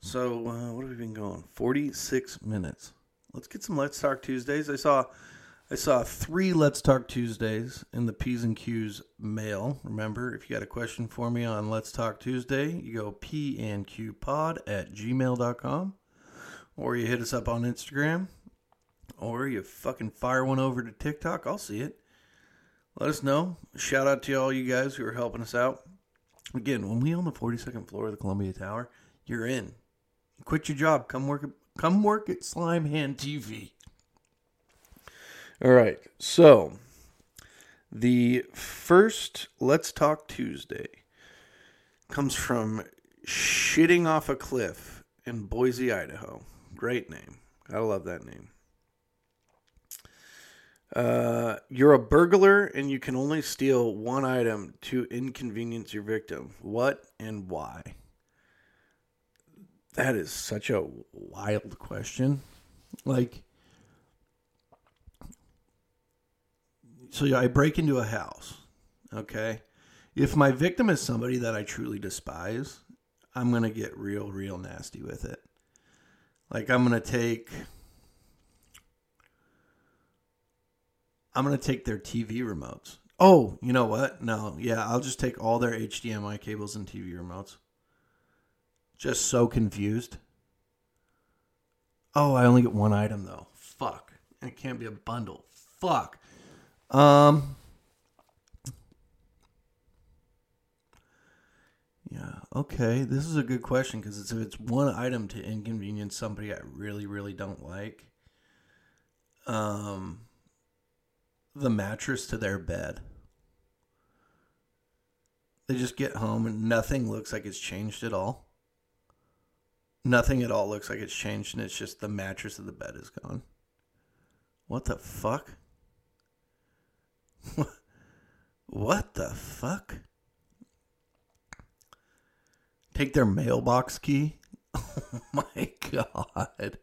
So, uh, what have we been going? 46 minutes. Let's get some Let's Talk Tuesdays. I saw I saw three Let's Talk Tuesdays in the P's and Q's mail. Remember, if you got a question for me on Let's Talk Tuesday, you go P and Q pod at gmail.com or you hit us up on Instagram or you fucking fire one over to TikTok. I'll see it. Let us know. Shout out to all you guys who are helping us out. Again, when we on the 42nd floor of the Columbia Tower, you're in. Quit your job. Come work come work at Slime Hand TV. All right. So, the first Let's Talk Tuesday comes from Shitting Off a Cliff in Boise, Idaho. Great name. Gotta love that name. Uh, you're a burglar and you can only steal one item to inconvenience your victim. What and why? That is such a wild question. Like, so I break into a house. Okay. If my victim is somebody that I truly despise, I'm going to get real, real nasty with it. Like, I'm going to take. I'm going to take their TV remotes. Oh, you know what? No, yeah, I'll just take all their HDMI cables and TV remotes. Just so confused. Oh, I only get one item though. Fuck. It can't be a bundle. Fuck. Um. Yeah. Okay. This is a good question because it's if it's one item to inconvenience somebody I really, really don't like. Um. The mattress to their bed. They just get home and nothing looks like it's changed at all. Nothing at all looks like it's changed, and it's just the mattress of the bed is gone. What the fuck? what the fuck? Take their mailbox key? Oh my god.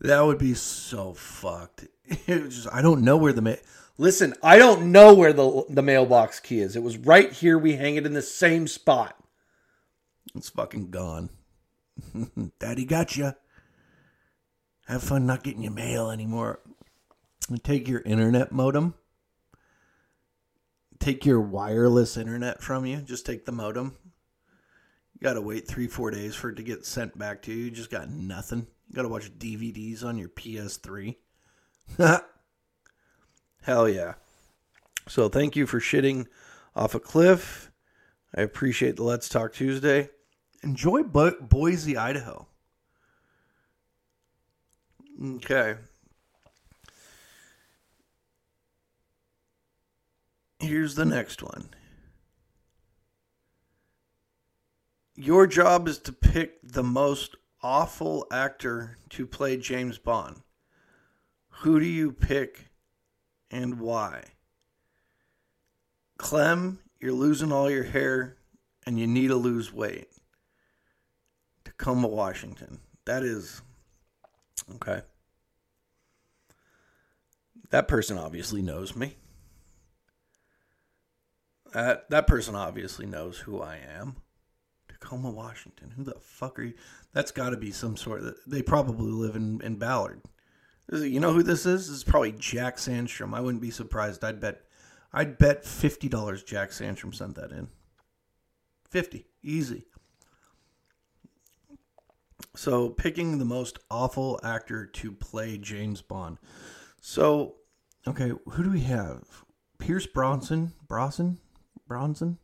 That would be so fucked. Just, I don't know where the mail. Listen, I don't know where the the mailbox key is. It was right here. We hang it in the same spot. It's fucking gone. Daddy got you. Have fun not getting your mail anymore. Take your internet modem. Take your wireless internet from you. Just take the modem. You got to wait three, four days for it to get sent back to you. You just got nothing. You got to watch DVDs on your PS3. Hell yeah. So thank you for shitting off a cliff. I appreciate the Let's Talk Tuesday. Enjoy Bo- Boise, Idaho. Okay. Here's the next one. Your job is to pick the most awful actor to play James Bond. Who do you pick and why? Clem, you're losing all your hair and you need to lose weight. Tacoma, Washington. That is okay. That person obviously knows me. That that person obviously knows who I am. Tacoma, Washington. Who the fuck are you? That's got to be some sort of. They probably live in in Ballard. You know who this is? This is probably Jack Sandstrom. I wouldn't be surprised. I'd bet. I'd bet fifty dollars Jack Sandstrom sent that in. Fifty, easy. So picking the most awful actor to play James Bond. So, okay, who do we have? Pierce Bronson, Bronson, Bronson.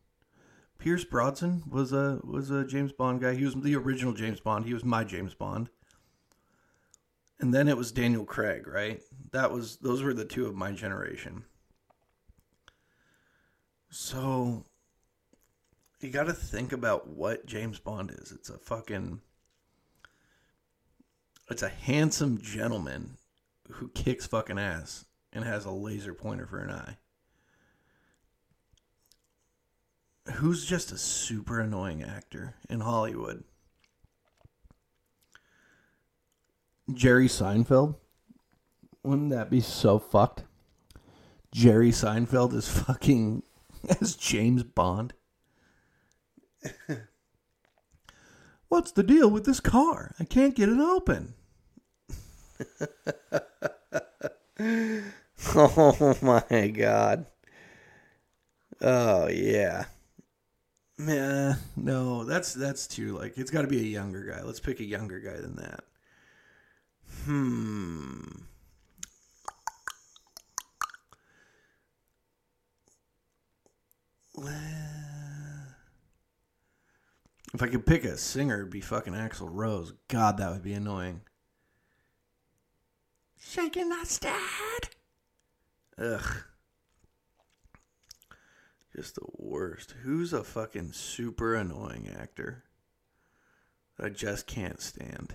Pierce Bronson was a was a James Bond guy. He was the original James Bond. He was my James Bond. And then it was Daniel Craig, right? That was those were the two of my generation. So you got to think about what James Bond is. It's a fucking it's a handsome gentleman who kicks fucking ass and has a laser pointer for an eye. Who's just a super annoying actor in Hollywood? Jerry Seinfeld. Wouldn't that be so fucked? Jerry Seinfeld is fucking as James Bond. What's the deal with this car? I can't get it open. oh my god. Oh yeah. Man, no, that's that's too like it's got to be a younger guy. Let's pick a younger guy than that. Hmm. If I could pick a singer, it'd be fucking Axl Rose. God, that would be annoying. Shaking that stat. Ugh. Just the worst. Who's a fucking super annoying actor that I just can't stand?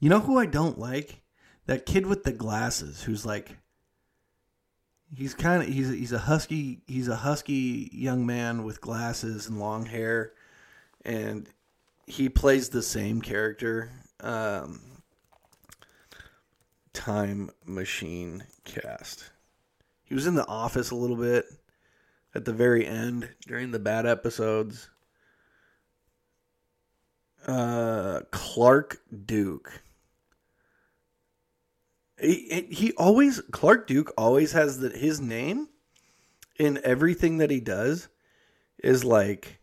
You know who I don't like? That kid with the glasses who's like he's kind of he's he's a husky he's a husky young man with glasses and long hair and he plays the same character um, time machine cast. He was in the office a little bit at the very end during the bad episodes. Uh, clark duke he, he always Clark Duke always has the, his name in everything that he does is like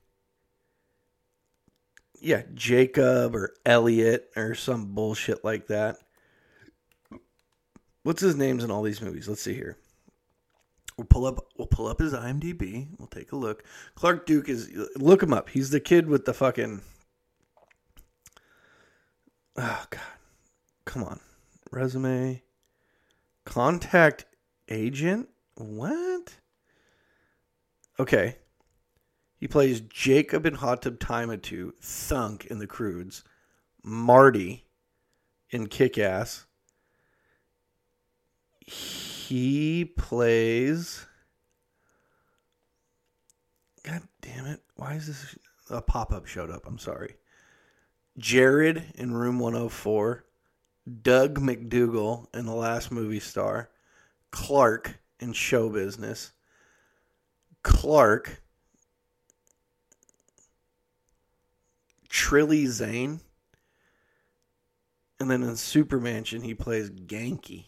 yeah, Jacob or Elliot or some bullshit like that. What's his names in all these movies? Let's see here. We'll pull up we'll pull up his IMDb. We'll take a look. Clark Duke is look him up. He's the kid with the fucking Oh god. Come on resume, contact agent. What? Okay. He plays Jacob in Hot Tub Time 2, Thunk in The Croods, Marty in Kick Ass. He plays. God damn it. Why is this? A pop up showed up. I'm sorry. Jared in Room 104. Doug McDougal in The Last Movie Star, Clark in Show Business, Clark, Trilly Zane, and then in Super Mansion he plays Ganke.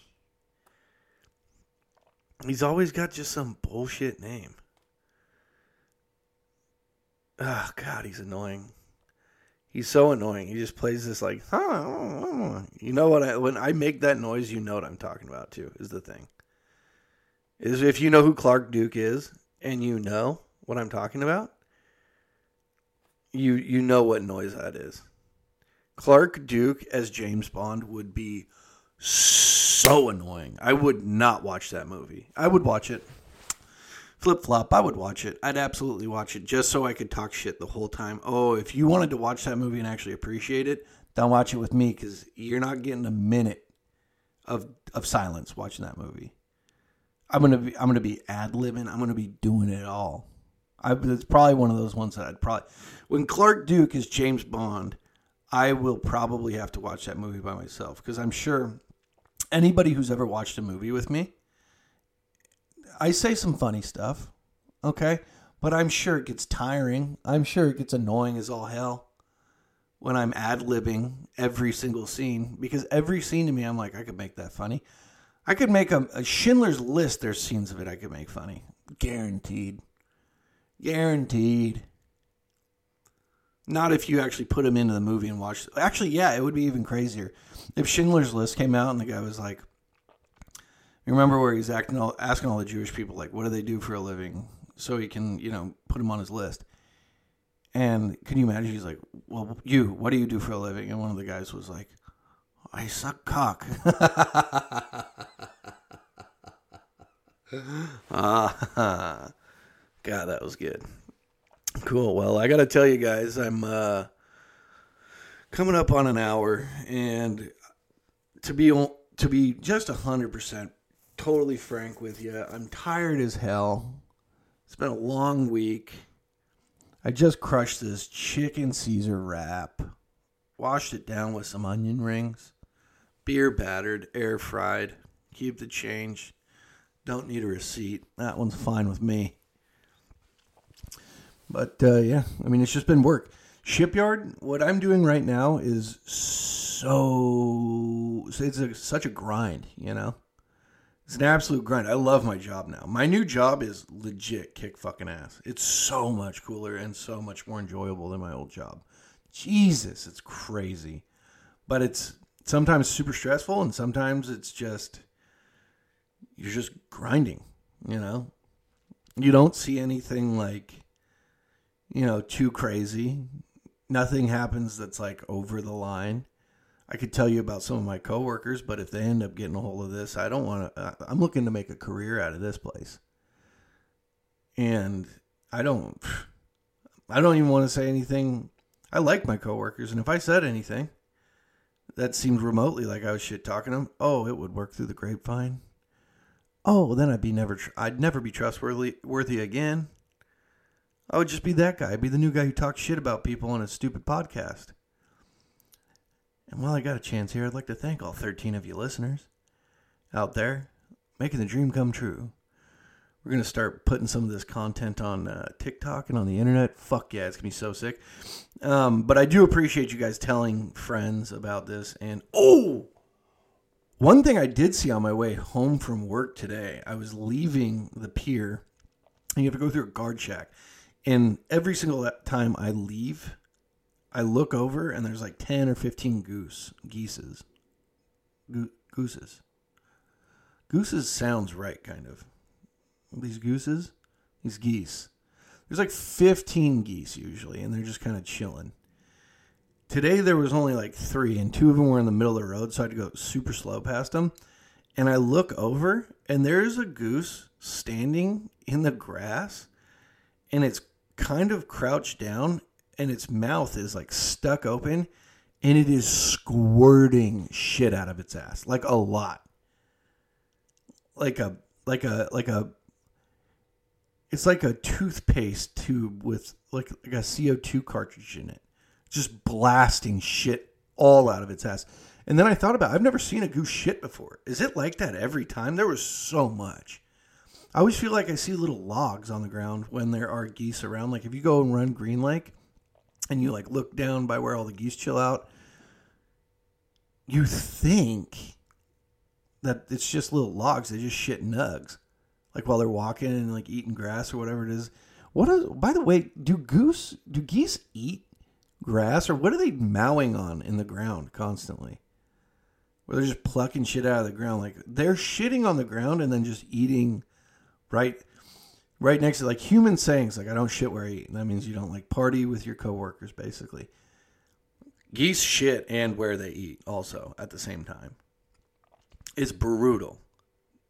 He's always got just some bullshit name. Oh God, he's annoying. He's so annoying. He just plays this like, huh, you know what? I, when I make that noise, you know what I'm talking about too. Is the thing is if you know who Clark Duke is and you know what I'm talking about, you you know what noise that is. Clark Duke as James Bond would be so annoying. I would not watch that movie. I would watch it Flip Flop, I would watch it. I'd absolutely watch it just so I could talk shit the whole time. Oh, if you wanted to watch that movie and actually appreciate it, don't watch it with me because you're not getting a minute of of silence watching that movie. I'm gonna be I'm gonna be ad libbing. I'm gonna be doing it all. I, it's probably one of those ones that I'd probably when Clark Duke is James Bond, I will probably have to watch that movie by myself because I'm sure anybody who's ever watched a movie with me, I say some funny stuff, okay, but I'm sure it gets tiring. I'm sure it gets annoying as all hell when I'm ad libbing every single scene because every scene to me, I'm like, I could make that funny. I could make a, a Schindler's List. There's scenes of it I could make funny, guaranteed, guaranteed. Not if you actually put them into the movie and watch. Actually, yeah, it would be even crazier if Schindler's List came out and the guy was like, "You remember where he's acting all, asking all the Jewish people like, what do they do for a living?" So he can, you know, put them on his list. And can you imagine? He's like, "Well, you, what do you do for a living?" And one of the guys was like, "I suck cock." ah, God, that was good. Cool. Well, I got to tell you guys, I'm uh, coming up on an hour, and to be to be just hundred percent totally frank with you, I'm tired as hell. It's been a long week. I just crushed this chicken Caesar wrap, washed it down with some onion rings, beer battered, air fried. Keep the change. Don't need a receipt. That one's fine with me. But uh, yeah, I mean, it's just been work. Shipyard, what I'm doing right now is so, it's a, such a grind, you know? It's an absolute grind. I love my job now. My new job is legit kick fucking ass. It's so much cooler and so much more enjoyable than my old job. Jesus, it's crazy. But it's sometimes super stressful and sometimes it's just you're just grinding, you know? You don't see anything like you know, too crazy. Nothing happens that's like over the line. I could tell you about some of my coworkers, but if they end up getting a hold of this, I don't want to. I'm looking to make a career out of this place, and I don't. I don't even want to say anything. I like my coworkers, and if I said anything that seemed remotely like I was shit talking them, oh, it would work through the grapevine. Oh, then I'd be never. I'd never be trustworthy worthy again. I would just be that guy. I'd be the new guy who talks shit about people on a stupid podcast. And while I got a chance here, I'd like to thank all 13 of you listeners out there making the dream come true. We're going to start putting some of this content on uh, TikTok and on the internet. Fuck yeah, it's going to be so sick. Um, but I do appreciate you guys telling friends about this. And oh, one thing I did see on my way home from work today, I was leaving the pier, and you have to go through a guard shack. And every single time I leave, I look over and there's like 10 or 15 goose, geeses. Go- gooses. Gooses sounds right, kind of. These gooses? These geese. There's like 15 geese usually, and they're just kind of chilling. Today there was only like three, and two of them were in the middle of the road, so I had to go super slow past them. And I look over, and there's a goose standing in the grass, and it's kind of crouched down and its mouth is like stuck open and it is squirting shit out of its ass like a lot. Like a like a like a it's like a toothpaste tube with like, like a CO2 cartridge in it just blasting shit all out of its ass. And then I thought about I've never seen a goose shit before. Is it like that every time? There was so much. I always feel like I see little logs on the ground when there are geese around. Like if you go and run Green Lake and you like look down by where all the geese chill out, you think that it's just little logs. They just shit nugs, like while they're walking and like eating grass or whatever it is. What is? By the way, do goose do geese eat grass or what are they mowing on in the ground constantly? Where they're just plucking shit out of the ground, like they're shitting on the ground and then just eating right right next to like human sayings like I don't shit where I eat. That means you don't like party with your coworkers basically. Geese shit and where they eat also at the same time. It's brutal.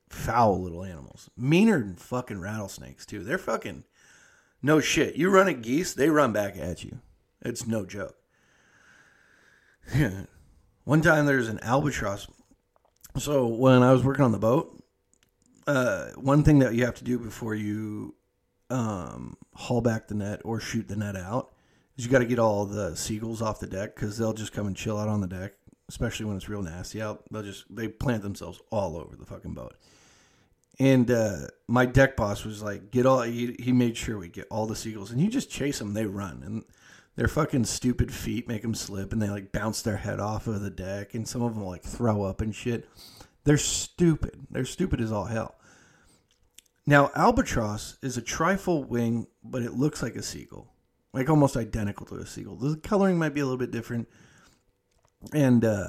foul little animals. Meaner than fucking rattlesnakes too. They're fucking no shit. You run at geese, they run back at you. It's no joke. One time there's an albatross. So when I was working on the boat, uh, one thing that you have to do before you um, haul back the net or shoot the net out is you got to get all the seagulls off the deck because they'll just come and chill out on the deck, especially when it's real nasty out. They'll just they plant themselves all over the fucking boat. And uh, my deck boss was like, "Get all." He, he made sure we get all the seagulls, and you just chase them. They run, and their fucking stupid feet make them slip, and they like bounce their head off of the deck, and some of them like throw up and shit. They're stupid. They're stupid as all hell. Now, albatross is a trifle wing, but it looks like a seagull, like almost identical to a seagull. The coloring might be a little bit different. And uh,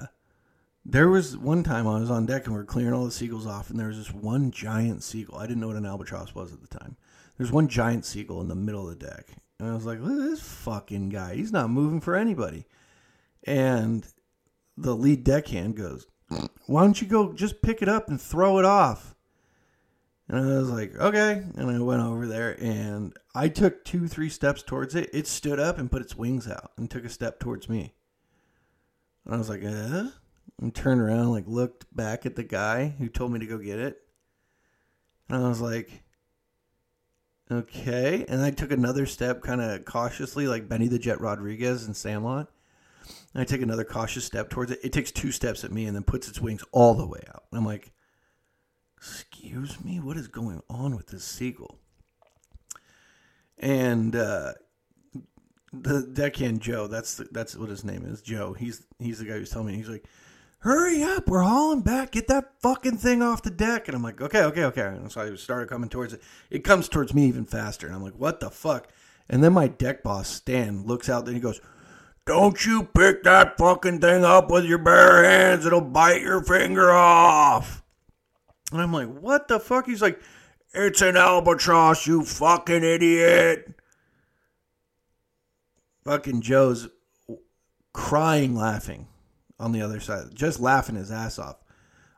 there was one time I was on deck and we are clearing all the seagulls off, and there was this one giant seagull. I didn't know what an albatross was at the time. There's one giant seagull in the middle of the deck. And I was like, look at this fucking guy. He's not moving for anybody. And the lead deckhand goes, Why don't you go just pick it up and throw it off? And I was like, okay. And I went over there and I took two, three steps towards it. It stood up and put its wings out and took a step towards me. And I was like, uh? And turned around, like looked back at the guy who told me to go get it. And I was like, okay. And I took another step kind of cautiously, like Benny the Jet Rodriguez in Sandlot. And I take another cautious step towards it. It takes two steps at me and then puts its wings all the way out. And I'm like, excuse me, what is going on with this seagull? And uh, the deckhand Joe, that's the, that's what his name is, Joe. He's he's the guy who's telling me. He's like, "Hurry up, we're hauling back. Get that fucking thing off the deck." And I'm like, "Okay, okay, okay." And so I started coming towards it. It comes towards me even faster, and I'm like, "What the fuck?" And then my deck boss Stan looks out, and he goes. Don't you pick that fucking thing up with your bare hands. It'll bite your finger off. And I'm like, what the fuck? He's like, it's an albatross, you fucking idiot. Fucking Joe's crying laughing on the other side, just laughing his ass off.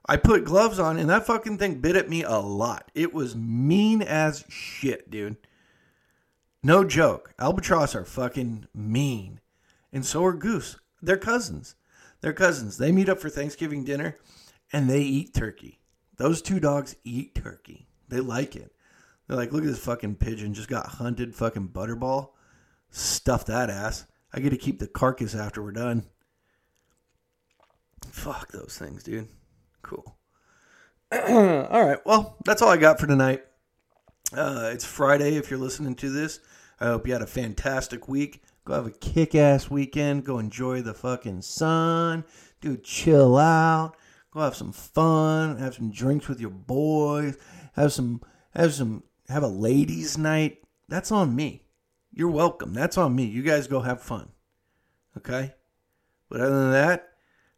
I put gloves on and that fucking thing bit at me a lot. It was mean as shit, dude. No joke. Albatross are fucking mean. And so are goose. They're cousins. They're cousins. They meet up for Thanksgiving dinner and they eat turkey. Those two dogs eat turkey. They like it. They're like, look at this fucking pigeon just got hunted fucking butterball. Stuff that ass. I get to keep the carcass after we're done. Fuck those things, dude. Cool. all right. Well, that's all I got for tonight. Uh, it's Friday if you're listening to this. I hope you had a fantastic week. Go have a kick ass weekend. Go enjoy the fucking sun. Dude, chill out. Go have some fun, have some drinks with your boys, have some have some have a ladies' night. That's on me. You're welcome. That's on me. You guys go have fun. Okay? But other than that,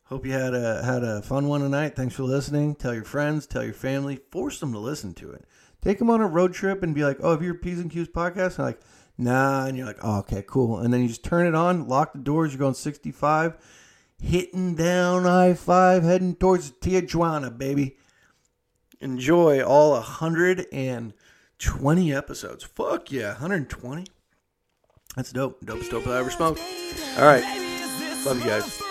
hope you had a had a fun one tonight. Thanks for listening. Tell your friends, tell your family, force them to listen to it. Take them on a road trip and be like, "Oh, have you P's and Q's podcast?" And like, "Nah," and you're like, "Oh, okay, cool." And then you just turn it on, lock the doors. You're going 65 hitting down I 5, heading towards Tijuana, baby. Enjoy all 120 episodes. Fuck yeah, 120. That's dope. Dopest dope I ever smoked. All right. Love you guys.